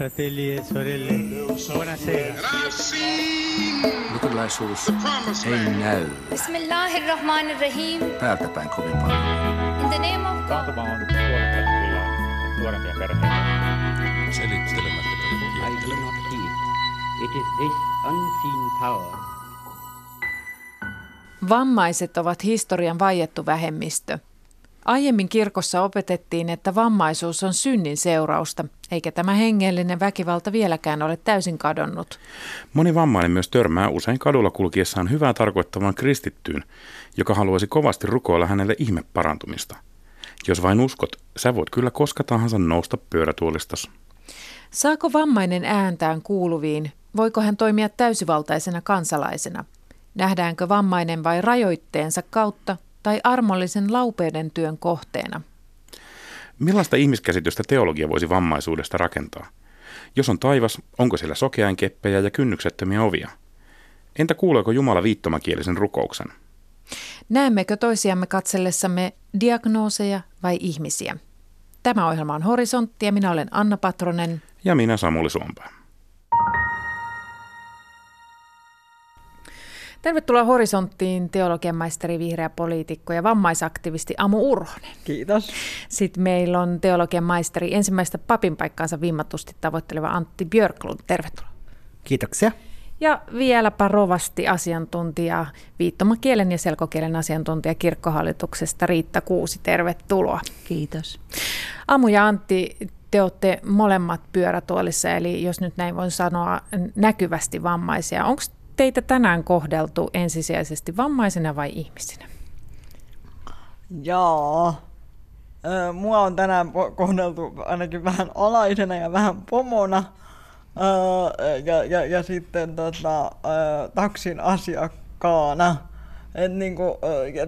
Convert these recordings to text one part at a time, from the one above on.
fratelli e sorelle, buonasera. Luterilaisuus ei näy Bismillahirrahmanirrahim. päältä päin kovin paljon. In the name of God. Taantuma on kyllä nuorempia perheitä. Selittelemättä I do not heed. It is this unseen power Vammaiset ovat historian vaiettu vähemmistö. Aiemmin kirkossa opetettiin, että vammaisuus on synnin seurausta, eikä tämä hengellinen väkivalta vieläkään ole täysin kadonnut. Moni vammainen myös törmää usein kadulla kulkiessaan hyvää tarkoittavan kristittyyn, joka haluaisi kovasti rukoilla hänelle ihmeparantumista. Jos vain uskot, sä voit kyllä koska tahansa nousta pyörätuolistas. Saako vammainen ääntään kuuluviin? Voiko hän toimia täysivaltaisena kansalaisena? Nähdäänkö vammainen vai rajoitteensa kautta tai armollisen laupeuden työn kohteena? Millaista ihmiskäsitystä teologia voisi vammaisuudesta rakentaa? Jos on taivas, onko siellä sokeainkeppejä ja kynnyksettömiä ovia? Entä kuuleeko Jumala viittomakielisen rukouksen? Näemmekö toisiamme katsellessamme diagnooseja vai ihmisiä? Tämä ohjelma on Horisontti ja minä olen Anna Patronen. Ja minä Samuli Suompää. Tervetuloa Horisonttiin teologian maisteri, vihreä poliitikko ja vammaisaktivisti Amu Urhonen. Kiitos. Sitten meillä on teologian maisteri ensimmäistä papin paikkaansa vimmatusti tavoitteleva Antti Björklund. Tervetuloa. Kiitoksia. Ja vieläpä rovasti asiantuntija, viittomakielen ja selkokielen asiantuntija kirkkohallituksesta Riitta Kuusi. Tervetuloa. Kiitos. Amu ja Antti, te olette molemmat pyörätuolissa, eli jos nyt näin voin sanoa, näkyvästi vammaisia. Onko teitä tänään kohdeltu ensisijaisesti vammaisena vai ihmisinä? Ö, Mua on tänään kohdeltu ainakin vähän alaisena ja vähän pomona. Ja, ja, ja sitten tota, taksin asiakkaana. Et niinku,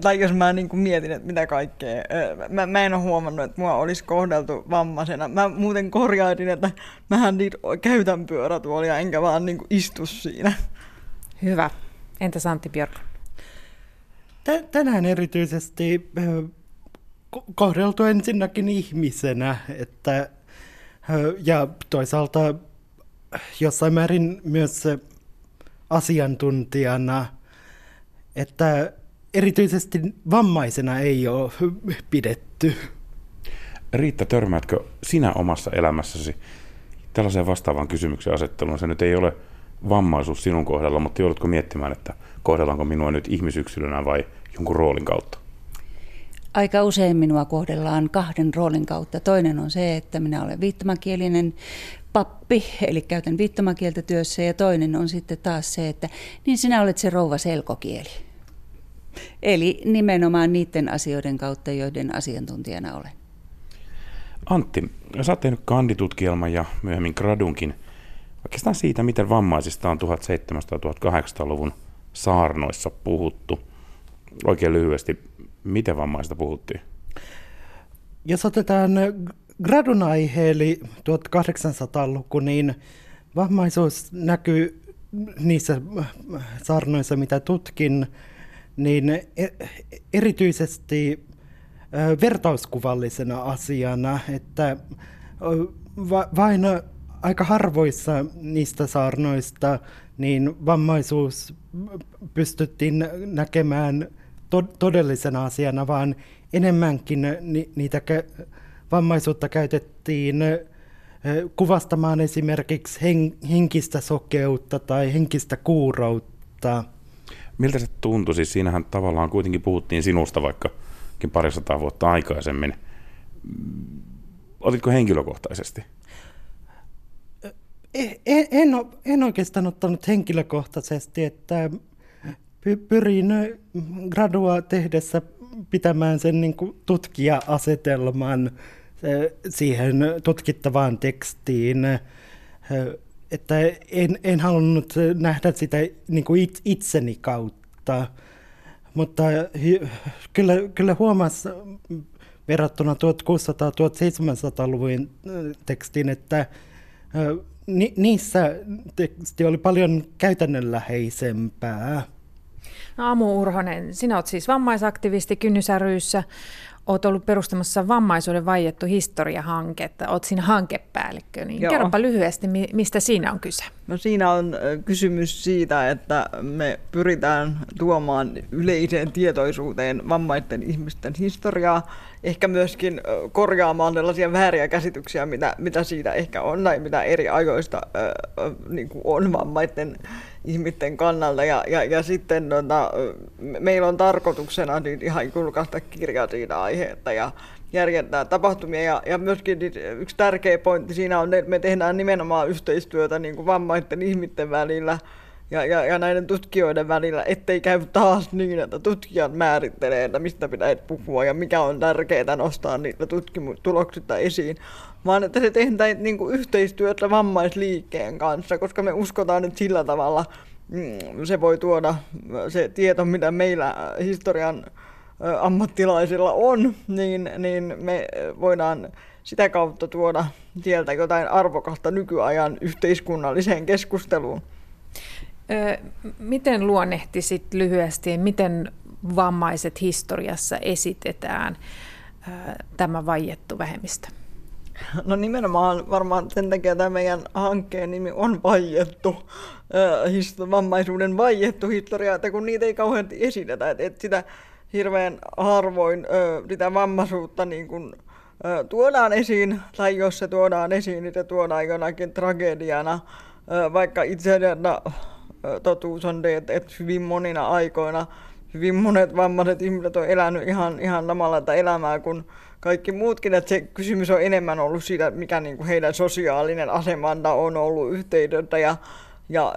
tai jos mä niinku mietin, että mitä kaikkea, mä, mä en ole huomannut, että mua olisi kohdeltu vammaisena. Mä muuten korjaitin, että mähän niitä käytän pyörätuolia, enkä vaan niinku istu siinä. Hyvä. Entä Antti Björk? Tä- tänään erityisesti kohdeltu ensinnäkin ihmisenä, että, ja toisaalta jossain määrin myös asiantuntijana, että erityisesti vammaisena ei ole pidetty. Riitta, törmäätkö sinä omassa elämässäsi tällaiseen vastaavaan kysymyksen asetteluun? Se nyt ei ole vammaisuus sinun kohdalla, mutta joudutko miettimään, että kohdellaanko minua nyt ihmisyksilönä vai jonkun roolin kautta? Aika usein minua kohdellaan kahden roolin kautta. Toinen on se, että minä olen viittomakielinen pappi, eli käytän viittomakieltä työssä, ja toinen on sitten taas se, että niin sinä olet se rouva selkokieli. Eli nimenomaan niiden asioiden kautta, joiden asiantuntijana olen. Antti, sä oot tehnyt kanditutkielman ja myöhemmin gradunkin oikeastaan siitä, miten vammaisista on 1700-1800-luvun saarnoissa puhuttu. Oikein lyhyesti, miten vammaista puhuttiin? Jos otetaan gradun aihe, eli 1800-luku, niin vammaisuus näkyy niissä saarnoissa, mitä tutkin, niin e- erityisesti vertauskuvallisena asiana, että vain aika harvoissa niistä saarnoista niin vammaisuus pystyttiin näkemään to- todellisena asiana, vaan enemmänkin ni- niitä kä- vammaisuutta käytettiin kuvastamaan esimerkiksi hen- henkistä sokeutta tai henkistä kuuroutta. Miltä se tuntui? Siis siinähän tavallaan kuitenkin puhuttiin sinusta vaikkakin parisataa vuotta aikaisemmin. Otitko henkilökohtaisesti? E- En, en, o- en oikeastaan ottanut henkilökohtaisesti, että py- pyrin gradua tehdessä pitämään sen niin kuin tutkija-asetelman siihen tutkittavaan tekstiin, että en, en halunnut nähdä sitä niin kuin it, itseni kautta, mutta kyllä, kyllä huomasi verrattuna 1600-1700-luvun tekstiin, että ni, niissä teksti oli paljon käytännönläheisempää. No Amu Urhonen, sinä olet siis vammaisaktivisti Kynnysäryyssä. Olet ollut perustamassa vammaisuuden vaiettu historia-hanketta. Olet siinä hankepäällikkö. Niin kerropa lyhyesti, mistä siinä on kyse. No siinä on kysymys siitä, että me pyritään tuomaan yleiseen tietoisuuteen vammaisten ihmisten historiaa, ehkä myöskin korjaamaan sellaisia vääriä käsityksiä, mitä, mitä siitä ehkä on tai mitä eri ajoista äh, niin kuin on vammaisten ihmisten kannalta. Ja, ja, ja sitten tota, meillä on tarkoituksena niin ihan julkaista kirja siitä aiheesta ja järjestää tapahtumia. Ja, ja myöskin yksi tärkeä pointti siinä on, että me tehdään nimenomaan yhteistyötä niin kuin vammaisten ihmisten välillä ja, ja, ja näiden tutkijoiden välillä, ettei käy taas niin, että tutkijat määrittelee, että mistä pitäisi puhua ja mikä on tärkeää nostaa niitä tutkimustuloksia esiin, vaan että se tehdään niin kuin yhteistyötä vammaisliikkeen kanssa, koska me uskotaan, että sillä tavalla mm, se voi tuoda se tieto, mitä meillä historian ammattilaisilla on, niin, niin me voidaan sitä kautta tuoda sieltä jotain arvokasta nykyajan yhteiskunnalliseen keskusteluun. Miten luonnehtisit lyhyesti, miten vammaiset historiassa esitetään tämä vaiettu vähemmistö? No nimenomaan varmaan sen takia tämä meidän hankkeen nimi on vaiettu, äh, vammaisuuden vaiettu historia, että kun niitä ei kauheasti esitetä, että, että sitä hirveän harvoin äh, sitä vammaisuutta niin kuin, äh, tuodaan esiin, tai jos se tuodaan esiin, niin se tuodaan jonakin tragediana, äh, vaikka itse asiassa totuus on että, että hyvin monina aikoina hyvin monet vammaiset ihmiset on elänyt ihan, ihan samalla elämää kuin kaikki muutkin, että se kysymys on enemmän ollut siitä, mikä niin kuin heidän sosiaalinen asemanta on ollut yhteydessä ja, ja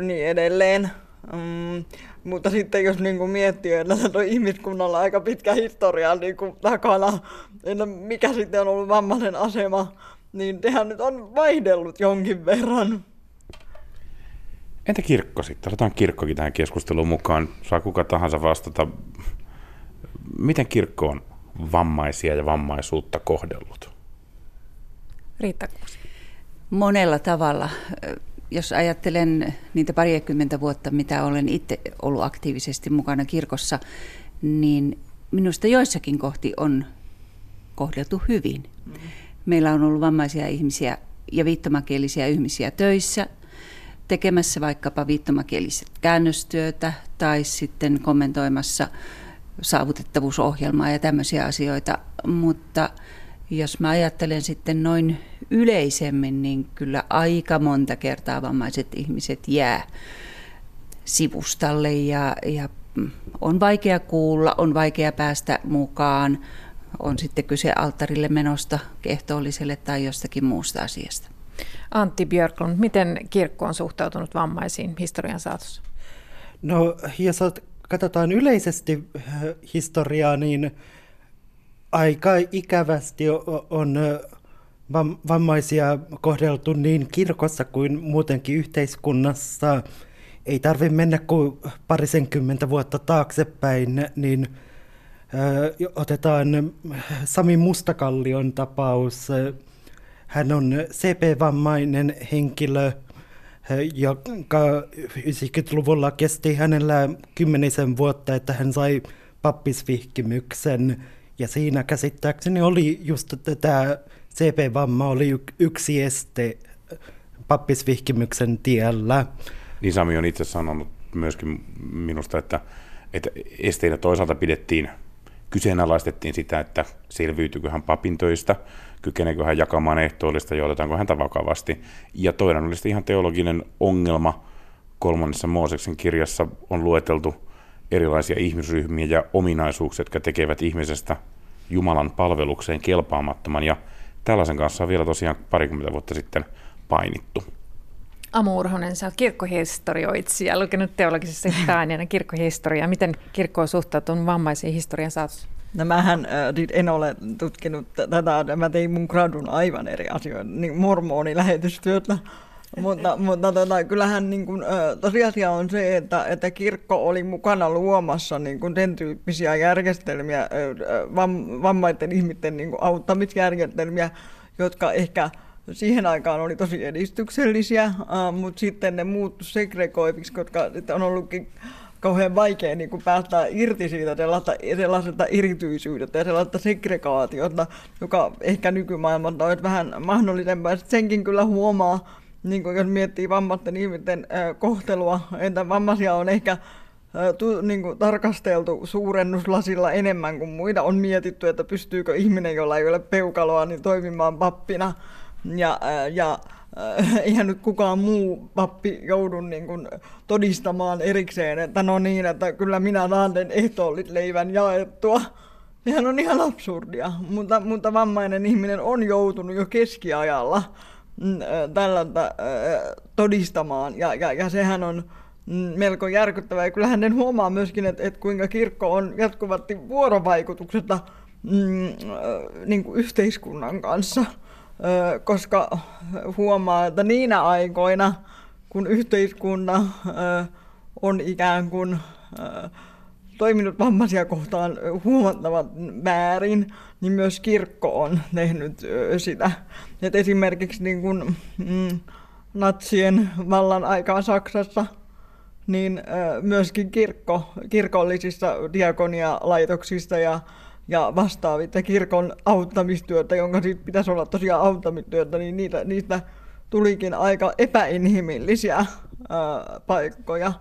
niin edelleen. Mm, mutta sitten jos niin kuin miettii, että on ihmiskunnalla aika pitkä historia niin kuin takana, että mikä sitten on ollut vammaisen asema, niin tehän nyt on vaihdellut jonkin verran. Entä kirkko sitten? Otetaan kirkkokin tähän keskusteluun mukaan. Saa kuka tahansa vastata. Miten kirkko on vammaisia ja vammaisuutta kohdellut? Riitta Monella tavalla. Jos ajattelen niitä parikymmentä vuotta, mitä olen itse ollut aktiivisesti mukana kirkossa, niin minusta joissakin kohti on kohdeltu hyvin. Meillä on ollut vammaisia ihmisiä ja viittomakielisiä ihmisiä töissä tekemässä vaikkapa viittomakieliset käännöstyötä tai sitten kommentoimassa saavutettavuusohjelmaa ja tämmöisiä asioita, mutta jos mä ajattelen sitten noin yleisemmin, niin kyllä aika monta kertaa vammaiset ihmiset jää sivustalle ja, ja on vaikea kuulla, on vaikea päästä mukaan, on sitten kyse alttarille menosta, kehtoolliselle tai jostakin muusta asiasta. Antti Björklund, miten kirkko on suhtautunut vammaisiin historian saatossa? No, jos katsotaan yleisesti äh, historiaa, niin aika ikävästi on vammaisia kohdeltu niin kirkossa kuin muutenkin yhteiskunnassa. Ei tarvitse mennä kuin parisenkymmentä vuotta taaksepäin, niin otetaan Sami Mustakallion tapaus. Hän on CP-vammainen henkilö, joka 90-luvulla kesti hänellä kymmenisen vuotta, että hän sai pappisvihkimyksen. Ja siinä käsittääkseni oli just tämä CP-vamma oli yksi este pappisvihkimyksen tiellä. Niin Sami on itse sanonut myöskin minusta, että, että esteinä toisaalta pidettiin, kyseenalaistettiin sitä, että selviytyykö hän töistä – kykeneekö hän jakamaan ehtoollista ja otetaanko häntä vakavasti. Ja toinen oli ihan teologinen ongelma. Kolmannessa Mooseksen kirjassa on lueteltu erilaisia ihmisryhmiä ja ominaisuuksia, jotka tekevät ihmisestä Jumalan palvelukseen kelpaamattoman. Ja tällaisen kanssa on vielä tosiaan parikymmentä vuotta sitten painittu. Amu Urhonen, sä oot kirkkohistorioitsija, lukenut teologisessa aineena kirkkohistoriaa. Miten kirkko on suhtautunut vammaisiin historian saatossa? No mähän äh, en ole tutkinut tätä, mä tein mun gradun aivan eri asioita, niin mormonilähetystyötä. mutta mutta tota, kyllähän niin kun, tosiasia on se, että, että kirkko oli mukana luomassa niin kun, sen tyyppisiä järjestelmiä, vam, vammaiden ihmisten niin kun, auttamisjärjestelmiä, jotka ehkä siihen aikaan oli tosi edistyksellisiä, mutta sitten ne muuttu segregoiviksi, koska on ollutkin kauhean vaikea niin kuin päästä irti siitä sellaista, sellaisesta erityisyydestä ja sellaista segregaatiota, joka ehkä nykymaailmassa on vähän mahdollisempaa. Sitten senkin kyllä huomaa, niin kuin jos miettii vammaisten ihmisten kohtelua, että vammaisia on ehkä tu, niin kuin tarkasteltu suurennuslasilla enemmän kuin muita. On mietitty, että pystyykö ihminen, jolla ei ole peukaloa, niin toimimaan pappina. Ja, ja eihän nyt kukaan muu pappi joudu niin kuin todistamaan erikseen, että no niin, että kyllä minä saan ehtoollit leivän jaettua. Sehän on ihan absurdia, mutta, mutta vammainen ihminen on joutunut jo keskiajalla mm, tällaista todistamaan, ja, ja, ja sehän on mm, melko järkyttävää. Ja kyllähän ne huomaa myöskin, että, että kuinka kirkko on jatkuvasti vuorovaikutuksesta mm, niin kuin yhteiskunnan kanssa koska huomaa, että niinä aikoina, kun yhteiskunta on ikään kuin toiminut vammaisia kohtaan huomattavan väärin, niin myös kirkko on tehnyt sitä. Et esimerkiksi niin kun, mm, natsien vallan aikaa Saksassa, niin myöskin kirkko, kirkollisissa diakonialaitoksissa ja ja vastaavista kirkon auttamistyötä, jonka siitä pitäisi olla tosiaan auttamistyötä, niin niitä, niistä tulikin aika epäinhimillisiä ää, paikkoja.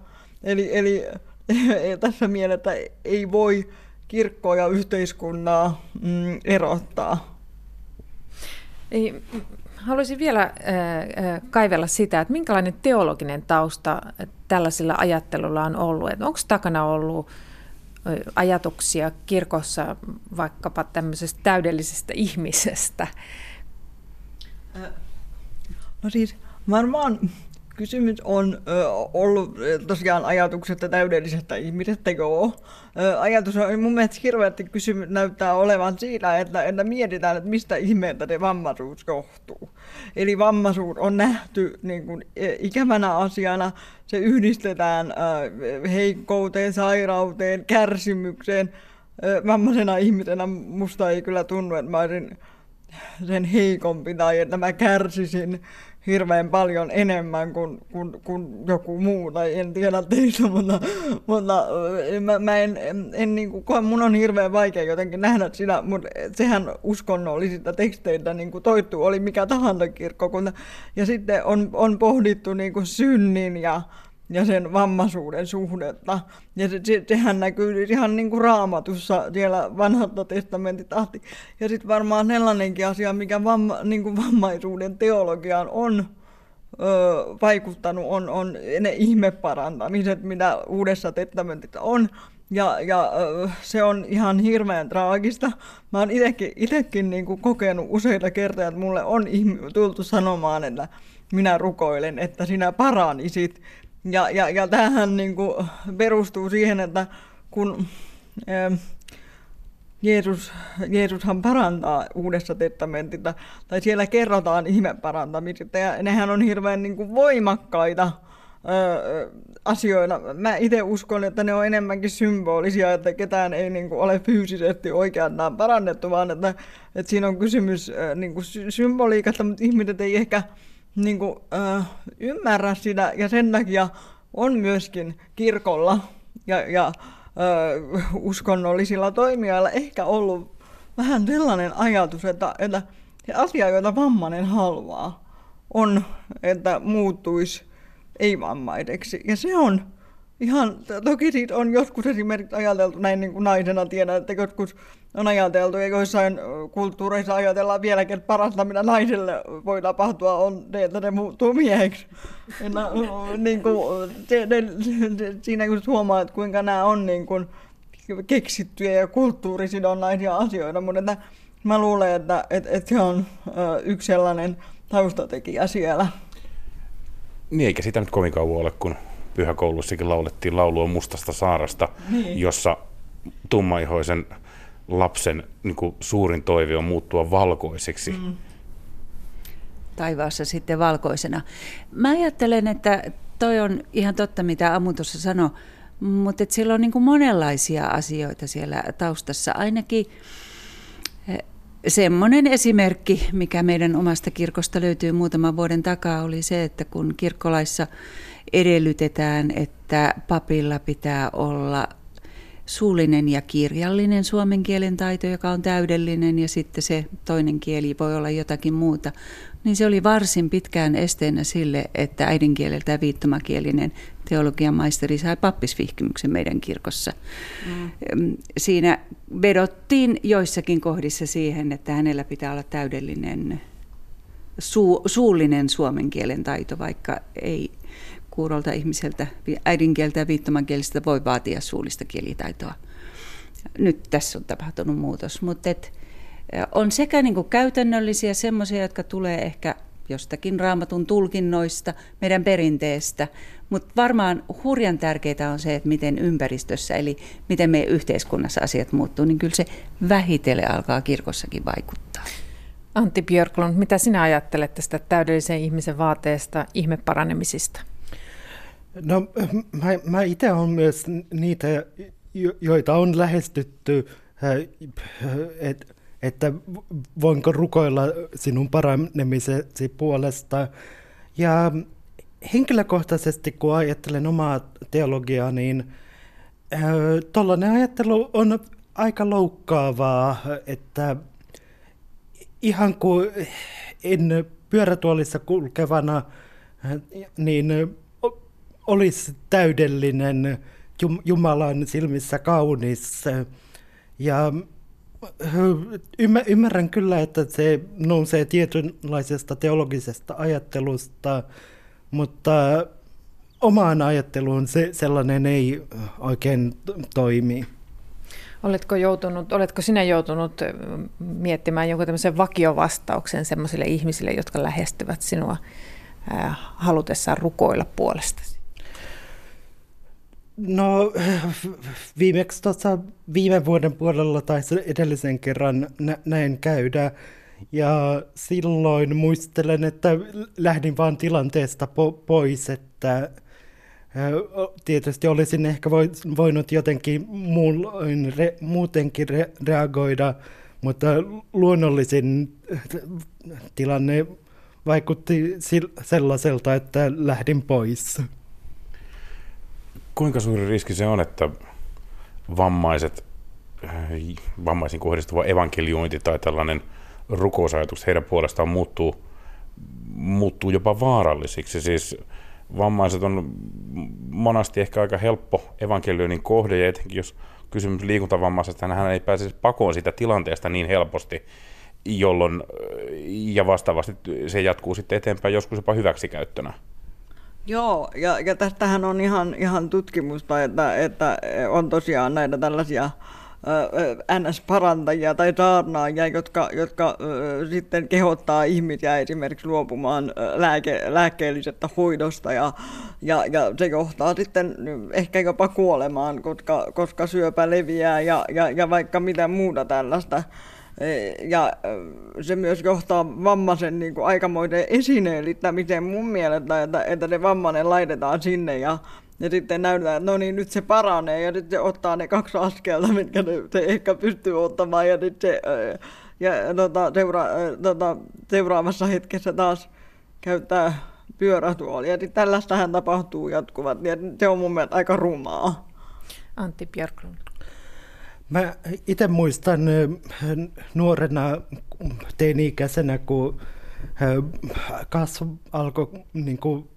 Eli, eli tässä mielessä ei voi kirkkoa ja yhteiskunnaa mm, erottaa. Ei, haluaisin vielä äh, kaivella sitä, että minkälainen teologinen tausta tällaisella ajattelulla on ollut. onko takana ollut ajatuksia kirkossa vaikkapa tämmöisestä täydellisestä ihmisestä? No siis varmaan kysymys on ollut tosiaan ajatuksesta täydellisestä ihmisestä, joo. Ajatus on mun mielestä hirveästi kysymys näyttää olevan siitä, että, että mietitään, että mistä ihmeeltä se vammaisuus johtuu. Eli vammaisuus on nähty niin kuin, e, ikävänä asiana, se yhdistetään heikkouteen, sairauteen, kärsimykseen. Vammaisena ihmisenä musta ei kyllä tunnu, että mä olisin sen heikompi tai että mä kärsisin hirveän paljon enemmän kuin, kuin, kuin joku muu, tai en tiedä teistä, mutta, mutta mä, mä en, en, en niin kuin, mun on hirveän vaikea jotenkin nähdä sitä, mutta sehän uskonnollisista teksteitä niin kuin toittu, oli mikä tahansa kirkkokunta, ja sitten on, on pohdittu niin kuin synnin ja ja sen vammaisuuden suhdetta. Ja se, se, sehän näkyy ihan niin kuin raamatussa siellä vanhalta testamentit asti. Ja sitten varmaan sellainenkin asia, mikä vamma, niin kuin vammaisuuden teologiaan on ö, vaikuttanut, on, on ne ihmeparantamiset, mitä uudessa testamentissa on. Ja, ja se on ihan hirveän traagista. Mä oon itekin, itekin niin kuin kokenut useita kertoja, että mulle on tultu sanomaan, että minä rukoilen, että sinä paranisit. Ja, ja, ja tämähän niin kuin perustuu siihen, että kun Jeesus, Jeesushan parantaa uudessa testamentissa, tai siellä kerrotaan ihmeparantamisesta, ja nehän on hirveän niin kuin voimakkaita ö, asioita. Mä itse uskon, että ne on enemmänkin symbolisia, että ketään ei niin kuin, ole fyysisesti oikeastaan parannettu, vaan että, että siinä on kysymys niin kuin symboliikasta, mutta ihmiset ei ehkä niin kuin, äh, ymmärrä sitä ja sen takia on myöskin kirkolla ja, ja äh, uskonnollisilla toimijoilla ehkä ollut vähän sellainen ajatus, että, että se asia, jota vammainen haluaa, on, että muuttuisi ei-vammaiseksi. Ja se on ihan, toki siitä on joskus esimerkiksi ajateltu, näin niin kuin naisena tiedän, että joskus on ajateltu, ja joissain kulttuureissa ajatellaan vieläkin, että parasta, mitä naiselle voi tapahtua, on se, että ne muuttuu mieheksi. Ja, niin kuin, se, ne, siinä kun huomaa, että kuinka nämä on niin kuin, keksittyjä ja kulttuurisidonnaisia asioita, mutta että mä luulen, että, että, että se on yksi sellainen taustatekijä siellä. Niin, eikä sitä nyt kovin kauan ole, kun pyhäkoulussakin laulettiin laulua Mustasta saarasta, niin. jossa tummaihoisen lapsen niin kuin suurin toive on muuttua valkoiseksi. Mm. Taivaassa sitten valkoisena. Mä ajattelen, että toi on ihan totta, mitä Amu tuossa sanoi, mutta että siellä on niin kuin monenlaisia asioita siellä taustassa. Ainakin semmoinen esimerkki, mikä meidän omasta kirkosta löytyy muutaman vuoden takaa, oli se, että kun kirkkolaissa edellytetään, että papilla pitää olla suullinen ja kirjallinen suomen kielen taito, joka on täydellinen, ja sitten se toinen kieli voi olla jotakin muuta, niin se oli varsin pitkään esteenä sille, että äidinkieleltä viittomakielinen teologian maisteri sai pappisvihkimyksen meidän kirkossa. Mm. Siinä vedottiin joissakin kohdissa siihen, että hänellä pitää olla täydellinen su- suullinen suomen kielen taito, vaikka ei kuurolta ihmiseltä äidinkieltä ja viittomakielistä voi vaatia suullista kielitaitoa. Nyt tässä on tapahtunut muutos, mutta et, on sekä niin kuin käytännöllisiä semmoisia, jotka tulee ehkä jostakin raamatun tulkinnoista, meidän perinteestä, mutta varmaan hurjan tärkeää on se, että miten ympäristössä, eli miten meidän yhteiskunnassa asiat muuttuu, niin kyllä se vähitellen alkaa kirkossakin vaikuttaa. Antti Björklund, mitä sinä ajattelet tästä täydellisen ihmisen vaateesta ihmeparanemisista? No mä, mä itse olen myös niitä, joita on lähestytty, että että voinko rukoilla sinun paranemisesi puolesta. Ja henkilökohtaisesti, kun ajattelen omaa teologiaa, niin tuollainen ajattelu on aika loukkaavaa, että ihan kuin en pyörätuolissa kulkevana, niin olisi täydellinen, Jumalan silmissä kaunis. Ja ymmärrän kyllä, että se nousee tietynlaisesta teologisesta ajattelusta, mutta omaan ajatteluun se, sellainen ei oikein toimi. Oletko, joutunut, oletko sinä joutunut miettimään jonkun tämmöisen vakiovastauksen sellaisille ihmisille, jotka lähestyvät sinua halutessaan rukoilla puolestasi? No viimeksi tuossa viime vuoden puolella tai edellisen kerran nä- näin käydä. Ja silloin muistelen, että lähdin vaan tilanteesta po- pois, että tietysti olisin ehkä voinut jotenkin muulloin re- muutenkin re- reagoida, mutta luonnollisin tilanne vaikutti sellaiselta, että lähdin pois kuinka suuri riski se on, että vammaiset, äh, vammaisiin kohdistuva evankeliointi tai tällainen rukousajatus heidän puolestaan muuttuu, muuttuu jopa vaarallisiksi. Siis vammaiset on monasti ehkä aika helppo evankelioinnin kohde, ja etenkin jos kysymys liikuntavammaisesta, niin hän ei pääse pakoon siitä tilanteesta niin helposti, jolloin ja vastaavasti se jatkuu sitten eteenpäin joskus jopa hyväksikäyttönä. Joo, ja, ja tästähän on ihan, ihan tutkimusta, että, että on tosiaan näitä tällaisia NS-parantajia tai saarnaajia, jotka, jotka sitten kehottaa ihmisiä esimerkiksi luopumaan lääke, lääkkeellisestä hoidosta ja, ja, ja se johtaa sitten ehkä jopa kuolemaan, koska, koska syöpä leviää ja, ja, ja vaikka mitä muuta tällaista. Ja se myös johtaa vammaisen niin kuin aikamoiden esineellittämiseen mun mielestä, että, että se vammainen laitetaan sinne ja, ja sitten näytetään, että no niin, nyt se paranee ja nyt se ottaa ne kaksi askelta, mitkä ne, se ehkä pystyy ottamaan ja nyt se ja, tota, seura, tota, seuraavassa hetkessä taas käyttää pyörätuolia. Ja tällaistähän tapahtuu jatkuvat, ja se on mun mielestä aika rumaa. Antti Björklund. Mä itse muistan nuorena teini-ikäisenä, kun kasvu alkoi niin kuin,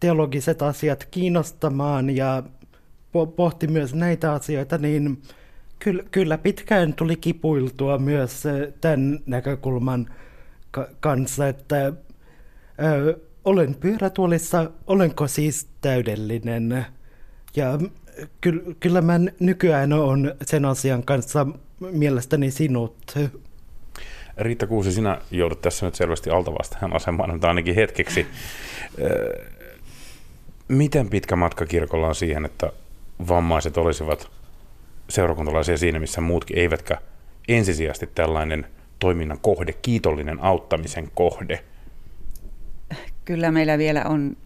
teologiset asiat kiinnostamaan ja pohti myös näitä asioita, niin kyllä pitkään tuli kipuiltua myös tämän näkökulman kanssa, että ö, olen pyörätuolissa, olenko siis täydellinen? Ja Ky- kyllä mä nykyään on sen asian kanssa mielestäni sinut. Riitta Kuusi, sinä joudut tässä nyt selvästi altavastajan asemaan, mutta ainakin hetkeksi. Miten pitkä matka kirkolla on siihen, että vammaiset olisivat seurakuntalaisia siinä, missä muutkin, eivätkä ensisijaisesti tällainen toiminnan kohde, kiitollinen auttamisen kohde? Kyllä meillä vielä on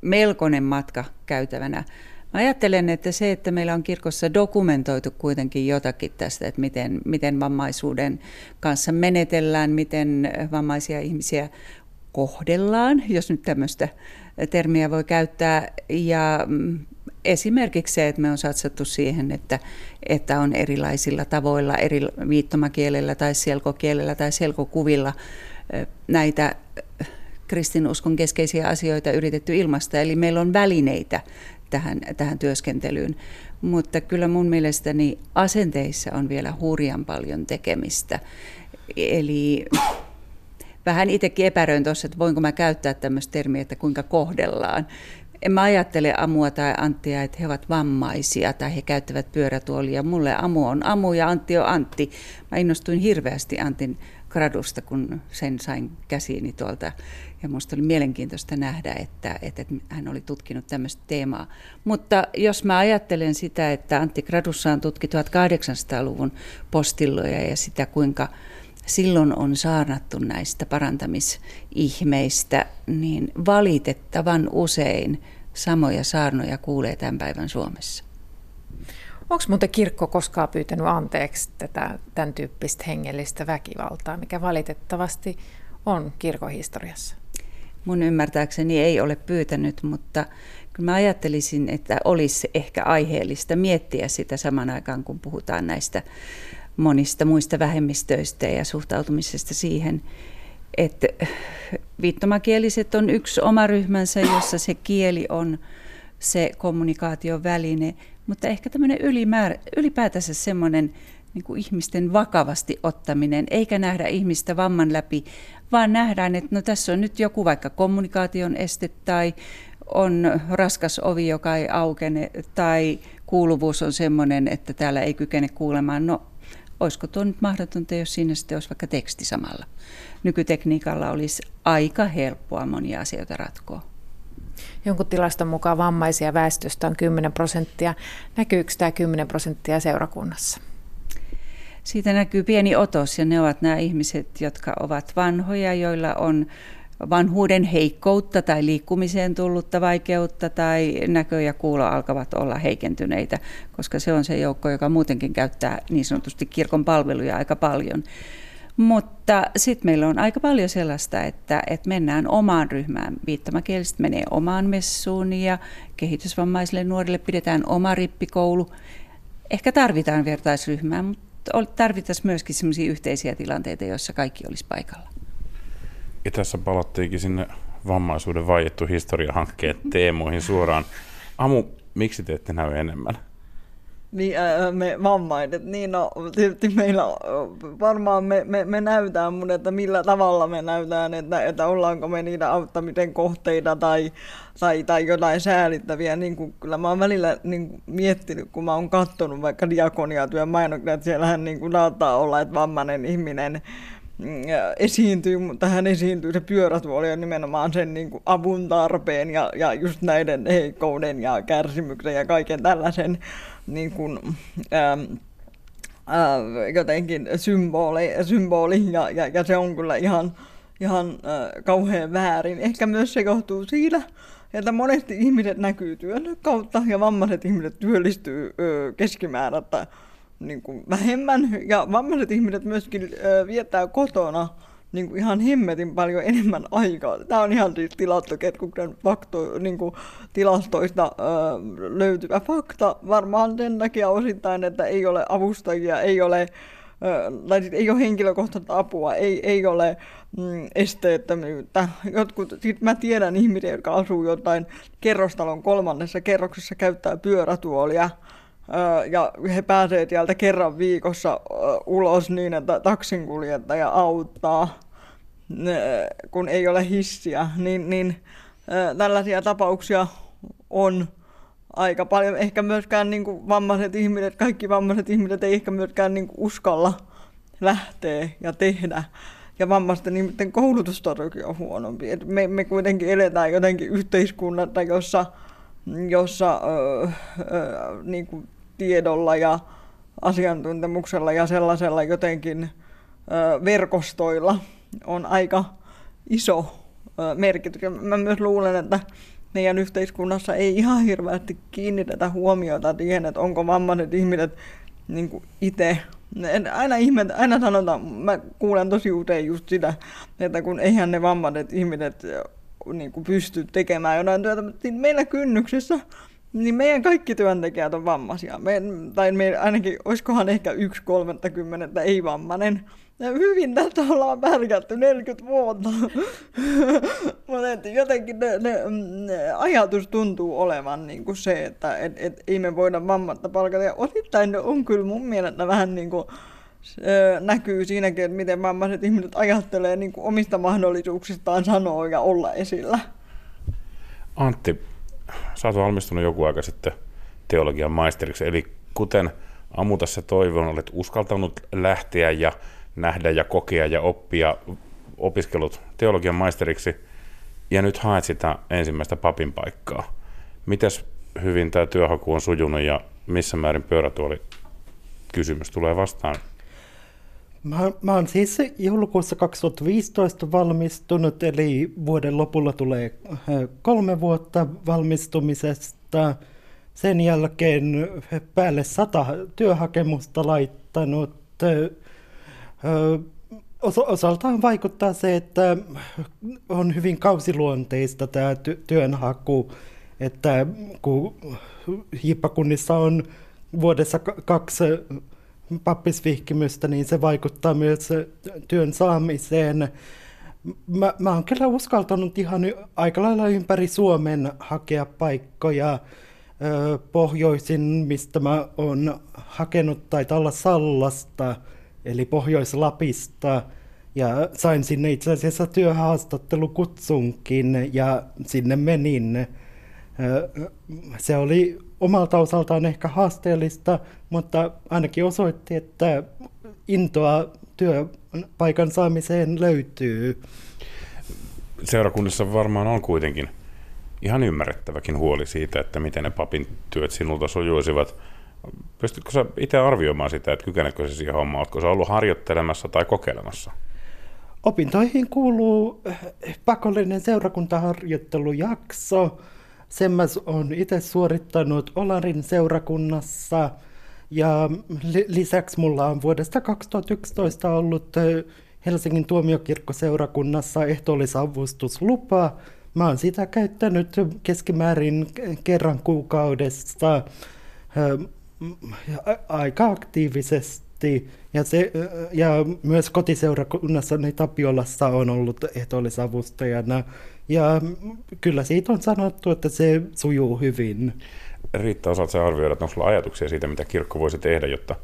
melkoinen matka käytävänä ajattelen, että se, että meillä on kirkossa dokumentoitu kuitenkin jotakin tästä, että miten, miten vammaisuuden kanssa menetellään, miten vammaisia ihmisiä kohdellaan, jos nyt tämmöistä termiä voi käyttää. Ja mm, esimerkiksi se, että me on satsattu siihen, että, että on erilaisilla tavoilla, eri viittomakielellä tai selkokielellä tai selkokuvilla näitä kristinuskon keskeisiä asioita yritetty ilmaista. Eli meillä on välineitä tähän, tähän työskentelyyn. Mutta kyllä mun mielestäni asenteissa on vielä hurjan paljon tekemistä. Eli vähän itsekin epäröin tuossa, että voinko mä käyttää tämmöistä termiä, että kuinka kohdellaan. En mä ajattele Amua tai Anttia, että he ovat vammaisia tai he käyttävät pyörätuolia. Mulle Amu on Amu ja Antti on Antti. Mä innostuin hirveästi Antin gradusta, kun sen sain käsiini tuolta. Ja minusta oli mielenkiintoista nähdä, että, että hän oli tutkinut tämmöistä teemaa. Mutta jos mä ajattelen sitä, että Antti Gradussa on tutki 1800-luvun postilloja ja sitä, kuinka silloin on saarnattu näistä parantamisihmeistä, niin valitettavan usein samoja saarnoja kuulee tämän päivän Suomessa. Onko muuten kirkko koskaan pyytänyt anteeksi tätä, tämän tyyppistä hengellistä väkivaltaa, mikä valitettavasti on kirkohistoriassa? Mun ymmärtääkseni ei ole pyytänyt, mutta kyllä mä ajattelisin, että olisi ehkä aiheellista miettiä sitä saman aikaan, kun puhutaan näistä monista muista vähemmistöistä ja suhtautumisesta siihen, että viittomakieliset on yksi oma ryhmänsä, jossa se kieli on se kommunikaation väline, mutta ehkä tämmöinen ylimäärä, ylipäätänsä semmoinen niin kuin ihmisten vakavasti ottaminen, eikä nähdä ihmistä vamman läpi, vaan nähdään, että no tässä on nyt joku vaikka kommunikaation este tai on raskas ovi, joka ei aukene, tai kuuluvuus on semmoinen, että täällä ei kykene kuulemaan. No, olisiko tuo nyt mahdotonta, jos siinä sitten olisi vaikka teksti samalla. Nykytekniikalla olisi aika helppoa monia asioita ratkoa. Jonkun tilaston mukaan vammaisia väestöstä on 10 prosenttia. Näkyykö tämä 10 prosenttia seurakunnassa? Siitä näkyy pieni otos ja ne ovat nämä ihmiset, jotka ovat vanhoja, joilla on vanhuuden heikkoutta tai liikkumiseen tullutta vaikeutta tai näkö ja kuulo alkavat olla heikentyneitä, koska se on se joukko, joka muutenkin käyttää niin sanotusti kirkon palveluja aika paljon. Mutta sitten meillä on aika paljon sellaista, että, että mennään omaan ryhmään. Viittomakieliset menee omaan messuun ja kehitysvammaisille nuorille pidetään oma rippikoulu. Ehkä tarvitaan vertaisryhmää, mutta tarvittaisiin myöskin sellaisia yhteisiä tilanteita, joissa kaikki olisi paikalla. Ja tässä palattiinkin sinne vammaisuuden vaiettu historiahankkeen teemoihin suoraan. Amu, miksi te ette näy enemmän? Niin, ää, me vammaiset, niin no tietysti meillä varmaan me, me, me näytään, mutta että millä tavalla me näytään, että, että ollaanko me niitä auttamisen kohteita tai, tai, tai jotain säälittäviä. Niin kuin, kyllä mä oon välillä niin kuin, miettinyt, kun mä oon katsonut vaikka diakoniatyön mainoksia, että siellähän niin kuin, saattaa olla, että vammainen ihminen mm, esiintyy, mutta hän esiintyy se pyörätuoli on nimenomaan sen niin kuin avun tarpeen ja, ja just näiden heikkouden ja kärsimyksen ja kaiken tällaisen niin kuin, ää, ää, jotenkin symboli, symboli ja, ja, ja, se on kyllä ihan, ihan ää, kauhean väärin. Ehkä myös se johtuu siitä, että monesti ihmiset näkyy työn kautta ja vammaiset ihmiset työllistyy ö, keskimääräistä niin kuin vähemmän ja vammaiset ihmiset myöskin ö, viettää kotona niin kuin ihan hemmetin paljon enemmän aikaa. Tämä on ihan siis tilastokeskuksen fakto, niin kuin tilastoista ö, löytyvä fakta. Varmaan sen takia osittain, että ei ole avustajia, ei ole, tai siis ei ole henkilökohtaista apua, ei, ei ole mm, esteettömyyttä. Jotkut, sit mä tiedän ihmisiä, jotka asuu jotain kerrostalon kolmannessa kerroksessa, käyttää pyörätuolia, ja he pääsevät sieltä kerran viikossa ulos niin, että taksinkuljettaja auttaa, kun ei ole hissiä, niin, niin tällaisia tapauksia on aika paljon. Ehkä myöskään niin kuin vammaiset ihmiset, kaikki vammaiset ihmiset ei ehkä myöskään niin kuin uskalla lähteä ja tehdä. Ja vammaisten ihmisten koulutustasokin on huonompi. Et me, me kuitenkin eletään jotenkin yhteiskunnassa, jossa, jossa niin kuin tiedolla ja asiantuntemuksella ja sellaisella jotenkin verkostoilla on aika iso merkitys. Ja mä myös luulen, että meidän yhteiskunnassa ei ihan hirveästi kiinnitetä huomiota siihen, että onko vammaiset ihmiset niin itse aina, ihmet, aina sanotaan, mä kuulen tosi usein just sitä, että kun eihän ne vammaiset ihmiset niin kuin pysty tekemään jotain työtä, mutta meillä kynnyksessä niin meidän kaikki työntekijät on vammaisia. Me, tai me, ainakin, olisikohan ehkä yksi kolmettakymmenettä ei-vammainen. Ja hyvin tästä ollaan pärjätty 40 vuotta. Mutta jotenkin ne, ne, ne, ajatus tuntuu olevan niin kuin se, että et, et, ei me voida vammatta palkata. Ja osittain on kyllä mun mielestä vähän niin kuin, se näkyy siinäkin, että miten vammaiset ihmiset ajattelee niin kuin omista mahdollisuuksistaan sanoa ja olla esillä. Antti, sä oot valmistunut joku aika sitten teologian maisteriksi, eli kuten Amu tässä toivon, olet uskaltanut lähteä ja nähdä ja kokea ja oppia opiskelut teologian maisteriksi, ja nyt haet sitä ensimmäistä papin paikkaa. Mites hyvin tämä työhaku on sujunut ja missä määrin pyörätuoli kysymys tulee vastaan? Mä, mä oon siis joulukuussa 2015 valmistunut, eli vuoden lopulla tulee äh, kolme vuotta valmistumisesta. Sen jälkeen päälle sata työhakemusta laittanut. Osaltaan vaikuttaa se, että on hyvin kausiluonteista tämä työnhaku, että kun hiippakunnissa on vuodessa kaksi pappisvihkimystä, niin se vaikuttaa myös työn saamiseen. Mä, mä oon kyllä uskaltanut ihan aika lailla ympäri Suomen hakea paikkoja pohjoisin, mistä mä oon hakenut, tai olla Sallasta, eli Pohjois-Lapista, ja sain sinne itse asiassa työhaastattelukutsunkin, ja sinne menin. Se oli omalta osaltaan ehkä haasteellista, mutta ainakin osoitti, että intoa työpaikan saamiseen löytyy. Seurakunnassa varmaan on kuitenkin ihan ymmärrettäväkin huoli siitä, että miten ne papin työt sinulta sujuisivat. Pystytkö sä itse arvioimaan sitä, että kykenetkö se siihen hommaan? Oletko sä ollut harjoittelemassa tai kokeilemassa? Opintoihin kuuluu pakollinen seurakuntaharjoittelujakso, sen mä oon itse suorittanut Olarin seurakunnassa ja lisäksi mulla on vuodesta 2011 ollut Helsingin tuomiokirkkoseurakunnassa ehtoollisavustuslupa. Mä oon sitä käyttänyt keskimäärin kerran kuukaudessa aika aktiivisesti. Ja, se, ja myös kotiseurakunnassani Tapiolassa on ollut ehtoollisavustajana ja kyllä siitä on sanottu, että se sujuu hyvin. Riitta, osaatko arvioida, että onko sulla ajatuksia siitä, mitä kirkko voisi tehdä, jotta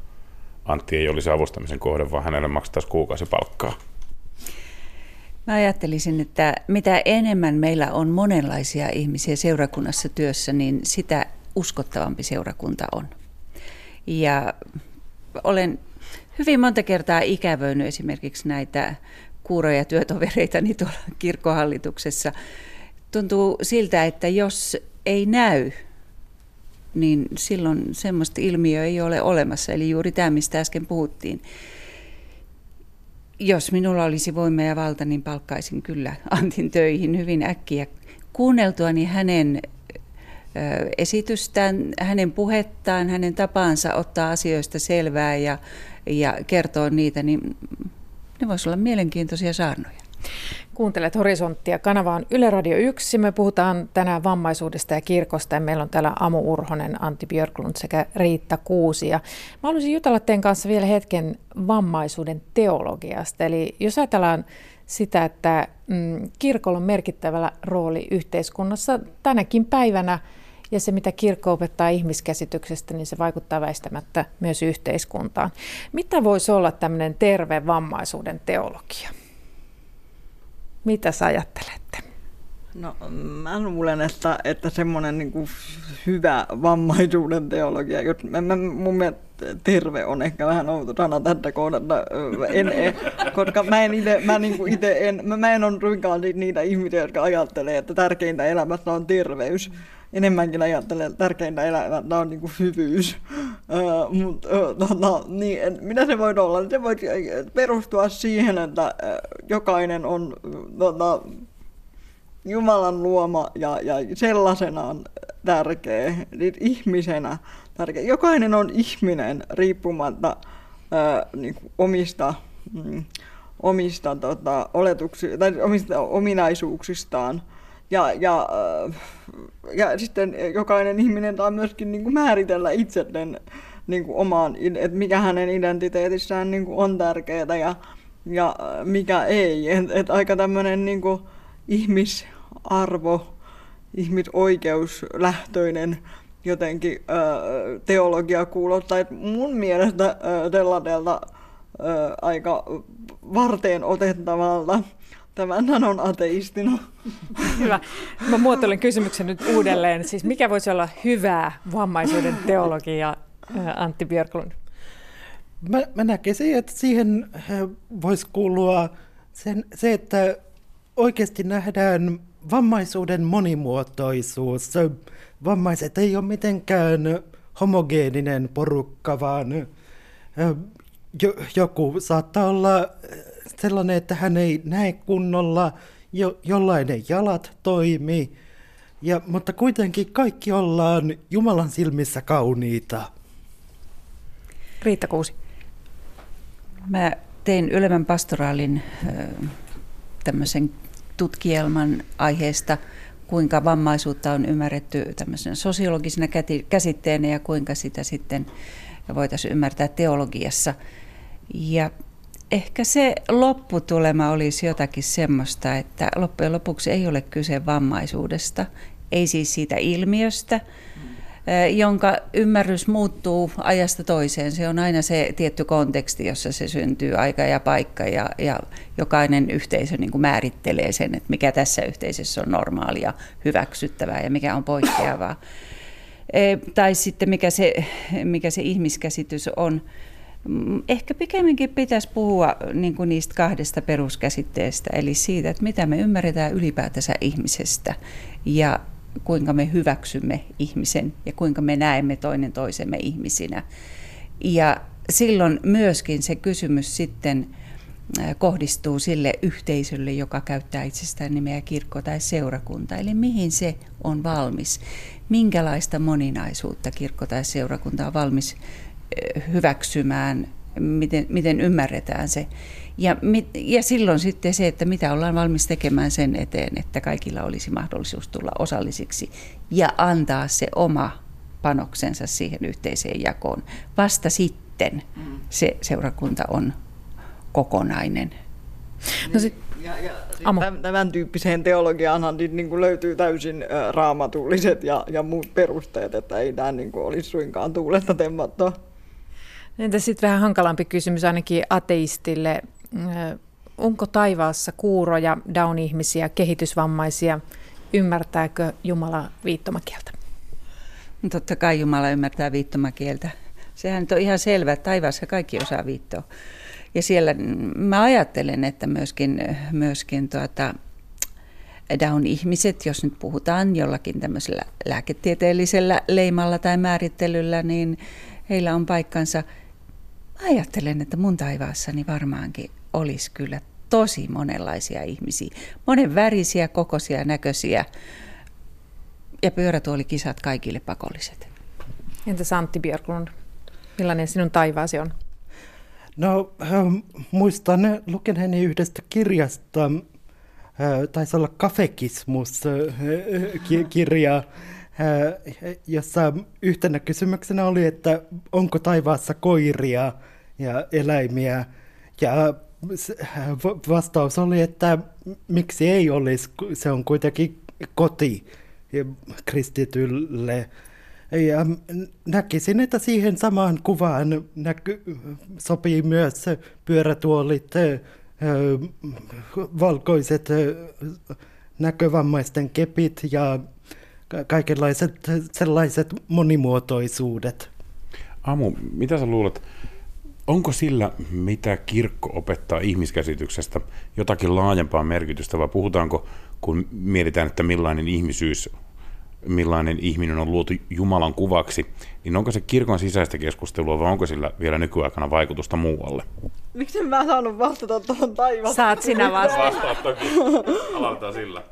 Antti ei olisi avustamisen kohde, vaan hänelle maksettaisiin kuukausipalkkaa? Mä ajattelisin, että mitä enemmän meillä on monenlaisia ihmisiä seurakunnassa työssä, niin sitä uskottavampi seurakunta on. Ja olen hyvin monta kertaa ikävöinyt esimerkiksi näitä kuuroja työtovereitani tuolla kirkkohallituksessa. Tuntuu siltä, että jos ei näy, niin silloin semmoista ilmiöä ei ole olemassa. Eli juuri tämä, mistä äsken puhuttiin. Jos minulla olisi voima ja valta, niin palkkaisin kyllä Antin töihin hyvin äkkiä. Kuunneltuani hänen esitystään, hänen puhettaan, hänen tapaansa ottaa asioista selvää ja, ja kertoa niitä, niin ne voisivat olla mielenkiintoisia saarnoja. Kuuntelet Horisonttia. Kanava on Yle Radio 1. Me puhutaan tänään vammaisuudesta ja kirkosta. Ja meillä on täällä Amu Urhonen, Antti Björklund sekä Riitta Kuusi. Ja mä haluaisin jutella teidän kanssa vielä hetken vammaisuuden teologiasta. Eli jos ajatellaan sitä, että mm, kirkolla on merkittävä rooli yhteiskunnassa tänäkin päivänä – ja se, mitä kirkko opettaa ihmiskäsityksestä, niin se vaikuttaa väistämättä myös yhteiskuntaan. Mitä voisi olla tämmöinen terve vammaisuuden teologia? Mitä sä ajattelette? No mä luulen, että, että semmoinen niin kuin hyvä vammaisuuden teologia, jos mä, mä, mun mielestä terve on ehkä vähän outo sana tästä kohdasta, en, en, koska mä en ite, mä niin kuin ite en, mä, mä en ole niitä ihmisiä, jotka ajattelee, että tärkeintä elämässä on terveys enemmänkin ajattelen, että tärkeintä elämällä on niin kuin hyvyys. Tota, niin, mitä se voi olla? Se voi perustua siihen, että jokainen on tota, Jumalan luoma ja, ja sellaisena on tärkeä, niin ihmisenä tärkeä. Jokainen on ihminen riippumatta ää, niin kuin omista, mm, omista tota, oletuksi, tai omista ominaisuuksistaan. Ja, ja, ja sitten jokainen ihminen saa myöskin niin kuin määritellä itselleen niin kuin omaan, että mikä hänen identiteetissään niin kuin on tärkeää ja, ja mikä ei. Et, et aika tämmöinen niin kuin ihmisarvo, ihmisoikeuslähtöinen jotenkin ö, teologia kuulostaa. Et mun mielestä Delladelta aika varteen otettavalta Tämän sanon ateistina. Hyvä. Mä muotoilen kysymyksen nyt uudelleen. Siis mikä voisi olla hyvää vammaisuuden teologia, Antti Björklund? Mä, mä näkisin, että siihen voisi kuulua sen, se, että oikeasti nähdään vammaisuuden monimuotoisuus. Vammaiset ei ole mitenkään homogeeninen porukka, vaan joku saattaa olla sellainen, että hän ei näe kunnolla, jo, jollainen jalat toimii, ja, mutta kuitenkin kaikki ollaan Jumalan silmissä kauniita. Riitta Kuusi. Mä tein ylemmän pastoraalin tämmöisen tutkielman aiheesta, kuinka vammaisuutta on ymmärretty tämmöisenä sosiologisena käsitteenä ja kuinka sitä sitten voitaisiin ymmärtää teologiassa. Ja ehkä se lopputulema olisi jotakin semmoista, että loppujen lopuksi ei ole kyse vammaisuudesta, ei siis siitä ilmiöstä, jonka ymmärrys muuttuu ajasta toiseen. Se on aina se tietty konteksti, jossa se syntyy, aika ja paikka, ja, ja jokainen yhteisö niin kuin määrittelee sen, että mikä tässä yhteisössä on normaalia, hyväksyttävää ja mikä on poikkeavaa. Tai sitten mikä se, mikä se ihmiskäsitys on. Mm, ehkä pikemminkin pitäisi puhua niin kuin niistä kahdesta peruskäsitteestä, eli siitä, että mitä me ymmärretään ylipäätänsä ihmisestä ja kuinka me hyväksymme ihmisen ja kuinka me näemme toinen toisemme ihmisinä. Ja silloin myöskin se kysymys sitten kohdistuu sille yhteisölle, joka käyttää itsestään nimeä kirkko tai seurakunta. Eli mihin se on valmis, minkälaista moninaisuutta kirkko tai seurakunta on valmis hyväksymään, miten, miten ymmärretään se. Ja, ja silloin sitten se, että mitä ollaan valmis tekemään sen eteen, että kaikilla olisi mahdollisuus tulla osallisiksi ja antaa se oma panoksensa siihen yhteiseen jakoon. Vasta sitten se seurakunta on kokonainen. No sit, ja, ja tämän, tämän tyyppiseen teologiaanhan niin, niin kuin löytyy täysin raamatulliset ja, ja muut perusteet, että ei tämä niin kuin olisi suinkaan tuulesta temmattua. Entä sitten vähän hankalampi kysymys ainakin ateistille. Onko taivaassa kuuroja, down-ihmisiä, kehitysvammaisia? Ymmärtääkö Jumala viittomakieltä? No totta kai Jumala ymmärtää viittomakieltä. Sehän on ihan selvä, että taivaassa kaikki osaa viittoa. Ja siellä mä ajattelen, että myöskin, myöskin tuota, Down-ihmiset, jos nyt puhutaan jollakin tämmöisellä lääketieteellisellä leimalla tai määrittelyllä, niin heillä on paikkansa – ajattelen, että mun taivaassani varmaankin olisi kyllä tosi monenlaisia ihmisiä. Monen värisiä, kokoisia, näköisiä ja pyörätuolikisat kaikille pakolliset. Entä Santti Björklund, millainen sinun taivaasi on? No, ähm, muistan lukeneeni yhdestä kirjasta, äh, taisi olla Kafekismus-kirja, äh, jossa yhtenä kysymyksenä oli, että onko taivaassa koiria ja eläimiä. Ja vastaus oli, että miksi ei olisi, se on kuitenkin koti kristitylle. Ja näkisin, että siihen samaan kuvaan näky, sopii myös pyörätuolit, valkoiset näkövammaisten kepit ja kaikenlaiset sellaiset monimuotoisuudet. Amu, mitä sä luulet, onko sillä, mitä kirkko opettaa ihmiskäsityksestä, jotakin laajempaa merkitystä, vai puhutaanko, kun mietitään, että millainen ihmisyys, millainen ihminen on luotu Jumalan kuvaksi, niin onko se kirkon sisäistä keskustelua vai onko sillä vielä nykyaikana vaikutusta muualle? Miksi en mä saanut vastata tuohon taivaan? Saat sinä vastata. Vastaa toki. Aloitetaan sillä.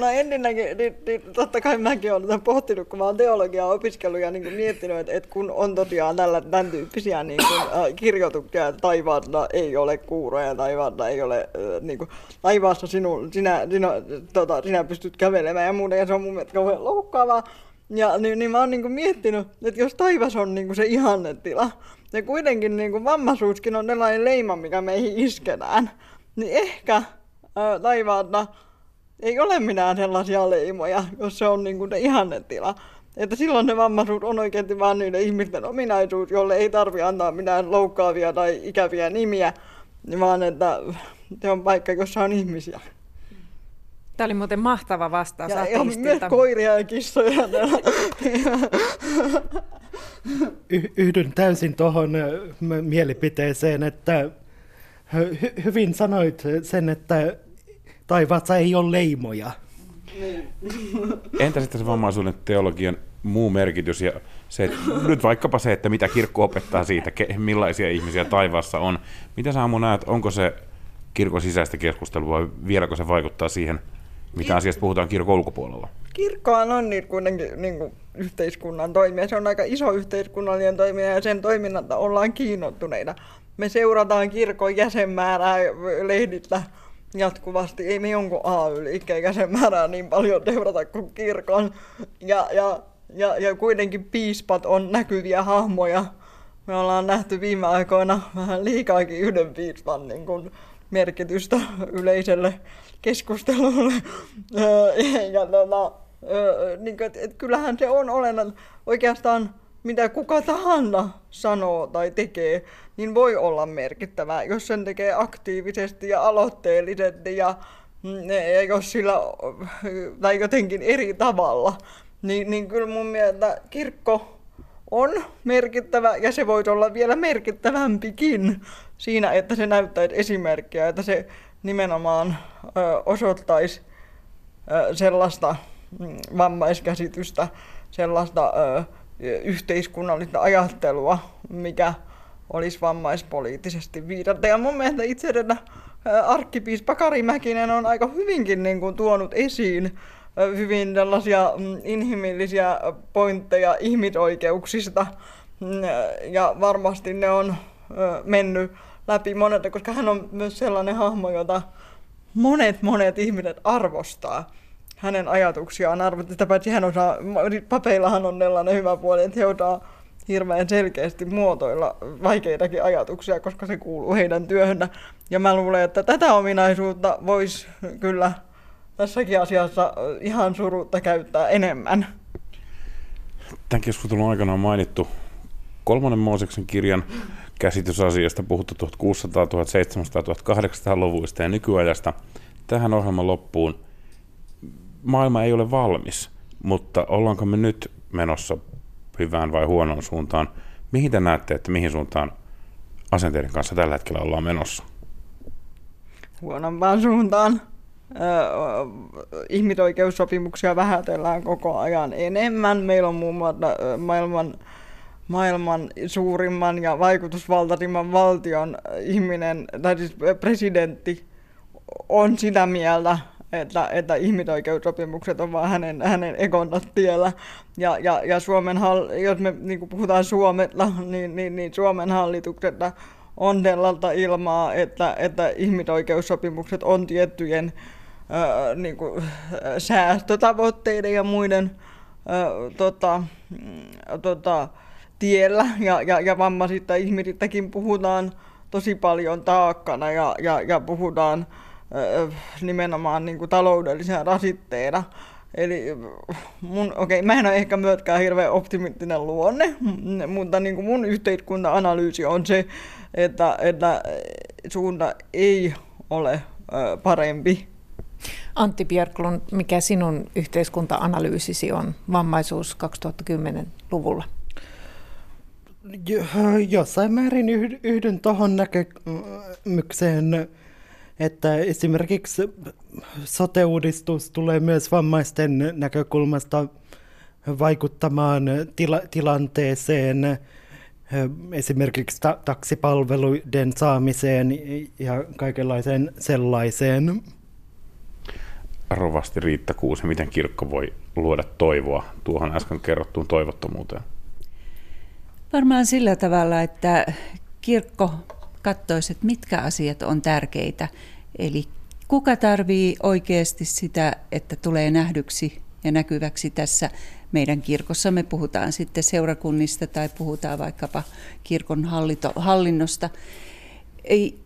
No ensinnäkin, niin, niin, totta kai mäkin olen tätä pohtinut, kun mä oon teologiaa opiskellut ja niin kuin miettinyt, että, että kun on tosiaan tällä, tämän tyyppisiä niin kuin, äh, kirjoituksia, että taivaalla ei ole kuuroja, taivaalla ei ole, äh, niin kuin, taivaassa sinu, sinä, sinä, tota, sinä pystyt kävelemään ja muuta, ja se on mun mielestä kauhean loukkaavaa. Ja niin, niin mä oon niin miettinyt, että jos taivas on niin se ihannetila, ja kuitenkin niin vammaisuuskin on sellainen leima, mikä meihin isketään, niin ehkä ää, taivaalta ei ole minään sellaisia leimoja, jos se on niin se ihannetila. Että silloin se vammaisuus on oikeasti vain niiden ihmisten ominaisuus, jolle ei tarvi antaa mitään loukkaavia tai ikäviä nimiä, vaan että se on paikka, jossa on ihmisiä. Tämä oli muuten mahtava vastaus Ja, ja myös koiria ja kissoja. Y- yhdyn täysin tuohon mielipiteeseen, että hy- hyvin sanoit sen, että taivaassa ei ole leimoja. Entä sitten se vammaisuuden teologian muu merkitys ja se, että nyt vaikkapa se, että mitä kirkko opettaa siitä, ke- millaisia ihmisiä taivaassa on. Mitä sä Aamu näet, onko se kirkon sisäistä keskustelua vai vieläkö se vaikuttaa siihen, mitä asiasta puhutaan kirkon ulkopuolella? Kirkkohan on niitä kuitenkin niin kuin yhteiskunnan toimija. Se on aika iso yhteiskunnallinen toimija ja sen toiminnasta ollaan kiinnostuneita. Me seurataan kirkon jäsenmäärää lehdistä jatkuvasti. Ei me jonkun AY-liikkeen jäsenmäärää niin paljon seurata kuin kirkon. Ja, ja, ja, ja kuitenkin piispat on näkyviä hahmoja. Me ollaan nähty viime aikoina vähän liikaakin yhden piispan niin kuin merkitystä yleiselle keskustelulle. Öö, ja tota, niin kuin, et, et kyllähän se on olennainen. Oikeastaan mitä kuka tahansa sanoo tai tekee, niin voi olla merkittävää, jos sen tekee aktiivisesti ja aloitteellisesti ja, mm, ja jos sillä, tai jotenkin eri tavalla. Niin, niin kyllä mun mielestä kirkko on merkittävä ja se voisi olla vielä merkittävämpikin siinä, että se näyttäisi esimerkkiä, että se nimenomaan osoittaisi sellaista mm, vammaiskäsitystä, sellaista yhteiskunnallista ajattelua, mikä olisi vammaispoliittisesti viidatta. Ja mun mielestä itse asiassa arkkipiispa Kari Mäkinen on aika hyvinkin niin kuin, tuonut esiin hyvin tällaisia mm, inhimillisiä pointteja ihmisoikeuksista. Mm, Ja varmasti ne on mennyt läpi monelta, koska hän on myös sellainen hahmo, jota monet monet ihmiset arvostaa. Hänen ajatuksiaan arvostaa. Sitä paitsi hän osaa, papeillahan on sellainen hyvä puoli, että he osaa hirveän selkeästi muotoilla vaikeitakin ajatuksia, koska se kuuluu heidän työhönsä. Ja mä luulen, että tätä ominaisuutta voisi kyllä tässäkin asiassa ihan surutta käyttää enemmän. Tämän keskustelun aikana on mainittu kolmannen Mooseksen kirjan käsitys asiasta, puhuttu 1600, 1700, 1800-luvuista ja nykyajasta. Tähän ohjelman loppuun maailma ei ole valmis, mutta ollaanko me nyt menossa hyvään vai huonoon suuntaan? Mihin te näette, että mihin suuntaan asenteiden kanssa tällä hetkellä ollaan menossa? huonompaan suuntaan. Ihmisoikeussopimuksia vähätellään koko ajan enemmän. Meillä on muun muassa maailman, maailman suurimman ja vaikutusvaltaisimman valtion ihminen, tai siis presidentti, on sitä mieltä, että, että ihmisoikeussopimukset on vaan hänen, hänen egonsa tiellä. Ja, ja, ja Suomen, jos me niin puhutaan Suomesta, niin, niin, niin Suomen hallituksesta on sellaista ilmaa, että, että ihmisoikeussopimukset on tiettyjen ää, niin kuin, säästötavoitteiden ja muiden ää, tota, mm, tota, tiellä. Ja, ja, ja vammaisista ihmisistäkin puhutaan tosi paljon taakkana ja, ja, ja puhutaan ää, nimenomaan niin kuin taloudellisena rasitteena. Eli mun, okei, mä en ole ehkä myöskään hirveän optimistinen luonne, mutta niin kuin mun yhteiskunta-analyysi on se, että, että suunta ei ole ö, parempi. Antti Björklund, mikä sinun yhteiskunta-analyysisi on vammaisuus 2010-luvulla? Jo- Jossain määrin yh- yhdyn tuohon näkemykseen, että esimerkiksi sote-uudistus tulee myös vammaisten näkökulmasta vaikuttamaan tila- tilanteeseen. esimerkiksi ta- taksipalveluiden saamiseen ja kaikenlaiseen sellaiseen. Rovasti Riitta Kuusi, miten kirkko voi luoda toivoa tuohon äsken kerrottuun toivottomuuteen? Varmaan sillä tavalla, että kirkko katsoisi, että mitkä asiat on tärkeitä. Eli kuka tarvii oikeasti sitä, että tulee nähdyksi ja näkyväksi tässä meidän kirkossa. Me puhutaan sitten seurakunnista tai puhutaan vaikkapa kirkon hallito, hallinnosta.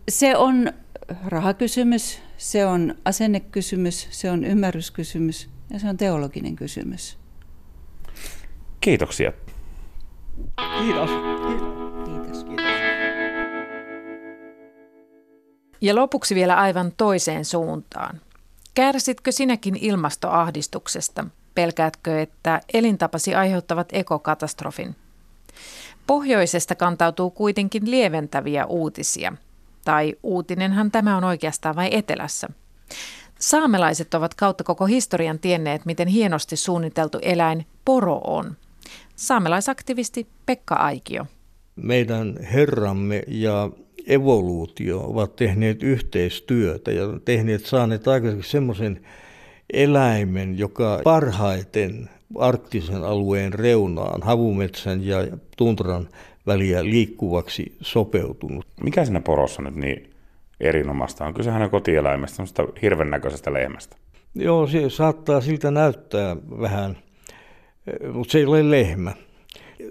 Se on rahakysymys, se on asennekysymys, se on ymmärryskysymys ja se on teologinen kysymys. Kiitoksia. Kiitos. Kiitos. Kiitos. Ja lopuksi vielä aivan toiseen suuntaan. Kärsitkö sinäkin ilmastoahdistuksesta? Pelkäätkö, että elintapasi aiheuttavat ekokatastrofin? Pohjoisesta kantautuu kuitenkin lieventäviä uutisia. Tai uutinenhan tämä on oikeastaan vai etelässä? Saamelaiset ovat kautta koko historian tienneet, miten hienosti suunniteltu eläin poro on. Saamelaisaktivisti Pekka Aikio. Meidän herramme ja evoluutio ovat tehneet yhteistyötä ja tehneet saaneet aikaiseksi semmoisen eläimen, joka parhaiten arktisen alueen reunaan, havumetsän ja tuntran väliä liikkuvaksi sopeutunut. Mikä siinä porossa nyt niin erinomaista on? Kyse hänen kotieläimestä, semmoista hirven näköisestä lehmästä. Joo, se saattaa siltä näyttää vähän, mutta se ei ole lehmä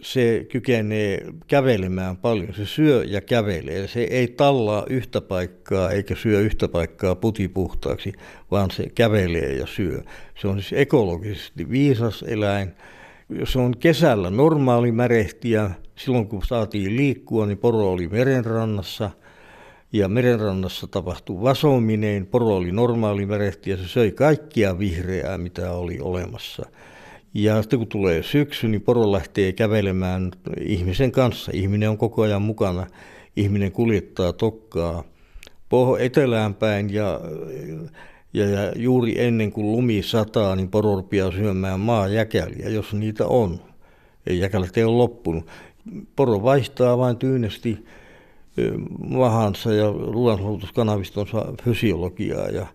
se kykenee kävelemään paljon. Se syö ja kävelee. Se ei tallaa yhtä paikkaa eikä syö yhtä paikkaa putipuhtaaksi, vaan se kävelee ja syö. Se on siis ekologisesti viisas eläin. Se on kesällä normaali märehtiä. Silloin kun saatiin liikkua, niin poro oli merenrannassa. Ja merenrannassa tapahtui vasominen. Poro oli normaali märehtiä. Se söi kaikkia vihreää, mitä oli olemassa. Ja sitten kun tulee syksy, niin poro lähtee kävelemään ihmisen kanssa. Ihminen on koko ajan mukana. Ihminen kuljettaa tokkaa poh- etelään päin ja, ja, ja juuri ennen kuin lumi sataa, niin poro rupeaa syömään maajäkäliä, jos niitä on. Ei jäkälät ei ole loppunut. Poro vaihtaa vain tyynesti mahansa ja ruoansulutuskanavistonsa fysiologiaa ja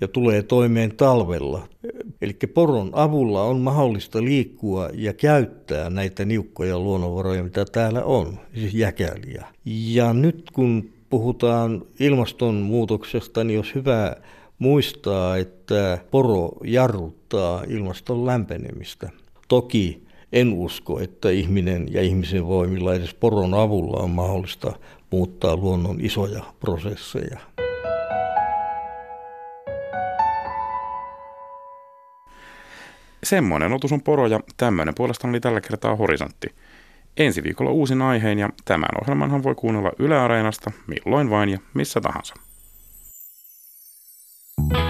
ja tulee toimeen talvella. Eli poron avulla on mahdollista liikkua ja käyttää näitä niukkoja luonnonvaroja, mitä täällä on, siis jäkäliä. Ja nyt kun puhutaan ilmastonmuutoksesta, niin olisi hyvä muistaa, että poro jarruttaa ilmaston lämpenemistä. Toki en usko, että ihminen ja ihmisen voimilla edes poron avulla on mahdollista muuttaa luonnon isoja prosesseja. Semmoinen otus on poro ja tämmöinen puolestaan oli tällä kertaa horisontti. Ensi viikolla uusin aiheen ja tämän ohjelmanhan voi kuunnella Yle Areenasta milloin vain ja missä tahansa. Mm.